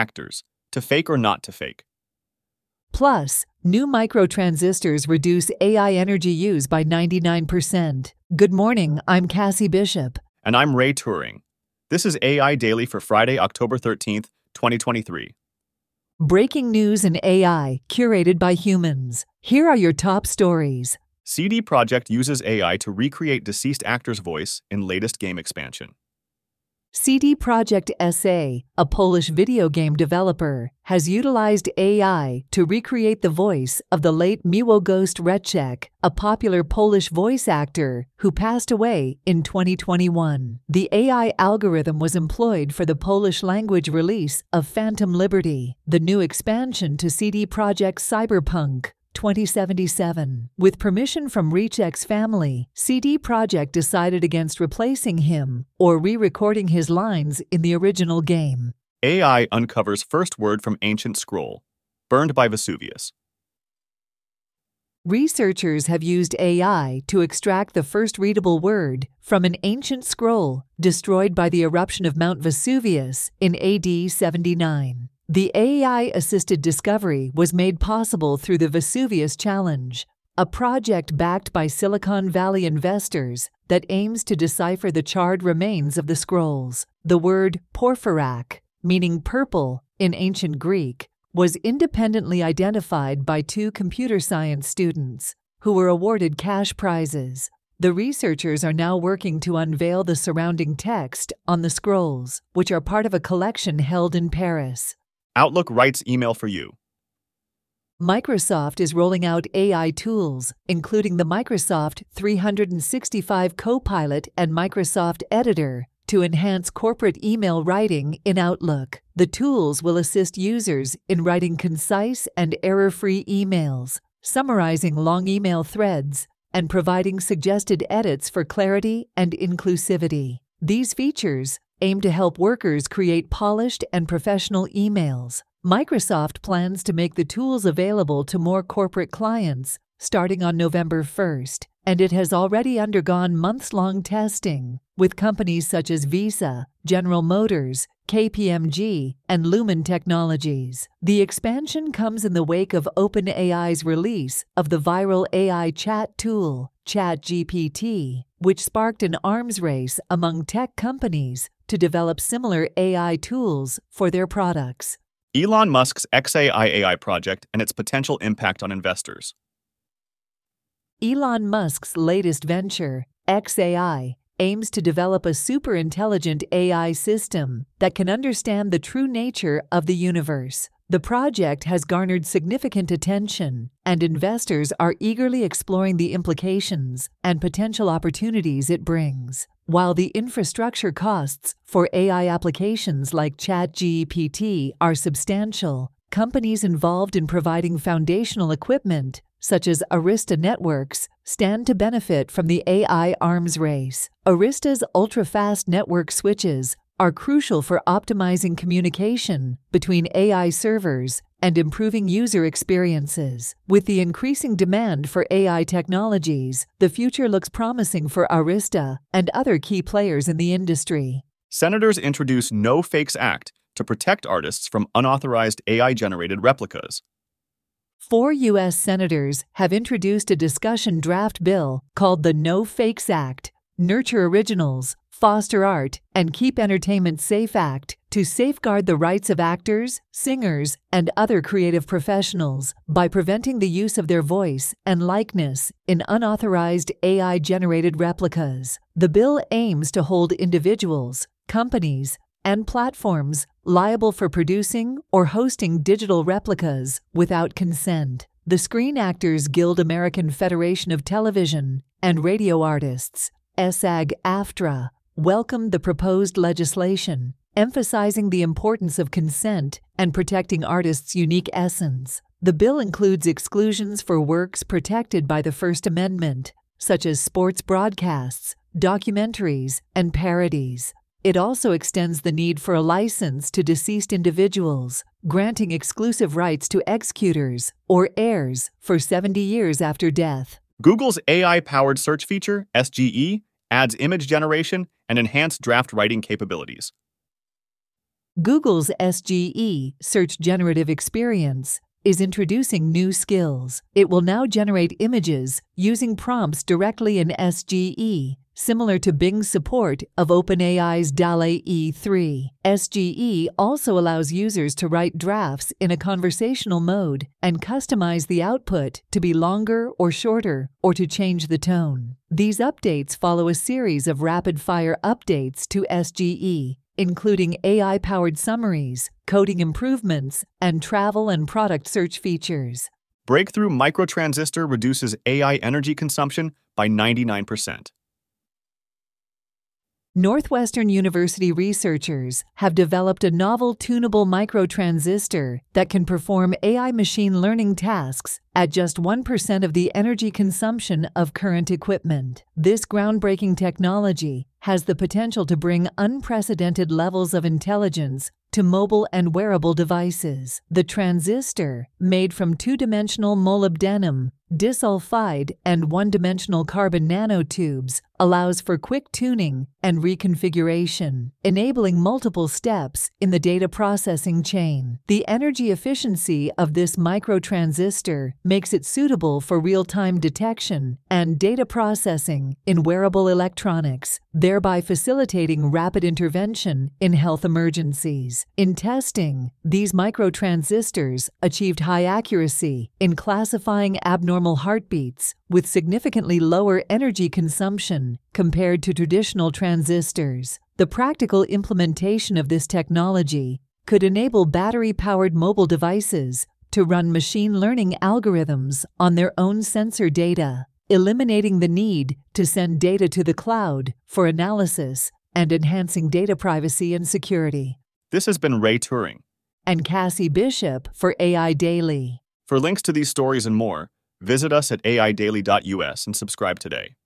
actors, to fake or not to fake. Plus, new microtransistors reduce AI energy use by 99%. Good morning, I'm Cassie Bishop. And I'm Ray Turing. This is AI Daily for Friday, October 13th, 2023. Breaking news in AI, curated by humans. Here are your top stories. CD Projekt uses AI to recreate deceased actor's voice in latest game expansion. CD Projekt SA, a Polish video game developer, has utilized AI to recreate the voice of the late Miłogost Reczek, a popular Polish voice actor who passed away in 2021. The AI algorithm was employed for the Polish language release of Phantom Liberty, the new expansion to CD Projekt Cyberpunk, 2077. With permission from Reczek's family, CD Projekt decided against replacing him or re recording his lines in the original game. AI uncovers first word from ancient scroll, burned by Vesuvius. Researchers have used AI to extract the first readable word from an ancient scroll destroyed by the eruption of Mount Vesuvius in AD 79. The AI assisted discovery was made possible through the Vesuvius Challenge, a project backed by Silicon Valley investors that aims to decipher the charred remains of the scrolls. The word porphyrak, meaning purple in ancient Greek, was independently identified by two computer science students who were awarded cash prizes. The researchers are now working to unveil the surrounding text on the scrolls, which are part of a collection held in Paris. Outlook writes email for you. Microsoft is rolling out AI tools, including the Microsoft 365 Copilot and Microsoft Editor, to enhance corporate email writing in Outlook. The tools will assist users in writing concise and error free emails, summarizing long email threads, and providing suggested edits for clarity and inclusivity. These features aim to help workers create polished and professional emails. Microsoft plans to make the tools available to more corporate clients starting on November 1st, and it has already undergone months long testing with companies such as Visa, General Motors, KPMG, and Lumen Technologies. The expansion comes in the wake of OpenAI's release of the viral AI chat tool, ChatGPT, which sparked an arms race among tech companies to develop similar AI tools for their products. Elon Musk's XAI AI project and its potential impact on investors. Elon Musk's latest venture, XAI, aims to develop a super intelligent AI system that can understand the true nature of the universe. The project has garnered significant attention, and investors are eagerly exploring the implications and potential opportunities it brings. While the infrastructure costs for AI applications like ChatGPT are substantial, companies involved in providing foundational equipment, such as Arista Networks, stand to benefit from the AI arms race. Arista's ultra fast network switches are crucial for optimizing communication between AI servers and improving user experiences. With the increasing demand for AI technologies, the future looks promising for Arista and other key players in the industry. Senators introduce No Fakes Act to protect artists from unauthorized AI generated replicas. Four U.S. senators have introduced a discussion draft bill called the No Fakes Act Nurture Originals, Foster Art, and Keep Entertainment Safe Act to safeguard the rights of actors, singers, and other creative professionals by preventing the use of their voice and likeness in unauthorized AI generated replicas. The bill aims to hold individuals, companies, and platforms liable for producing or hosting digital replicas without consent. The Screen Actors Guild American Federation of Television and Radio Artists, SAG AFTRA, welcomed the proposed legislation, emphasizing the importance of consent and protecting artists' unique essence. The bill includes exclusions for works protected by the First Amendment, such as sports broadcasts, documentaries, and parodies. It also extends the need for a license to deceased individuals, granting exclusive rights to executors or heirs for 70 years after death. Google's AI powered search feature, SGE, adds image generation and enhanced draft writing capabilities. Google's SGE, Search Generative Experience, is introducing new skills. It will now generate images using prompts directly in SGE, similar to Bing's support of OpenAI's DALL-E E3. SGE also allows users to write drafts in a conversational mode and customize the output to be longer or shorter or to change the tone. These updates follow a series of rapid-fire updates to SGE including AI powered summaries, coding improvements, and travel and product search features. Breakthrough microtransistor reduces AI energy consumption by 99%. Northwestern University researchers have developed a novel tunable microtransistor that can perform AI machine learning tasks at just 1% of the energy consumption of current equipment. This groundbreaking technology has the potential to bring unprecedented levels of intelligence to mobile and wearable devices. The transistor, made from two dimensional molybdenum, disulfide, and one dimensional carbon nanotubes, allows for quick tuning and reconfiguration, enabling multiple steps in the data processing chain. The energy efficiency of this microtransistor makes it suitable for real time detection and data processing in wearable electronics, thereby facilitating rapid intervention in health emergencies. In testing, these microtransistors achieved high accuracy in classifying abnormal heartbeats with significantly lower energy consumption compared to traditional transistors. The practical implementation of this technology could enable battery powered mobile devices to run machine learning algorithms on their own sensor data, eliminating the need to send data to the cloud for analysis and enhancing data privacy and security. This has been Ray Turing. And Cassie Bishop for AI Daily. For links to these stories and more, visit us at aidaily.us and subscribe today.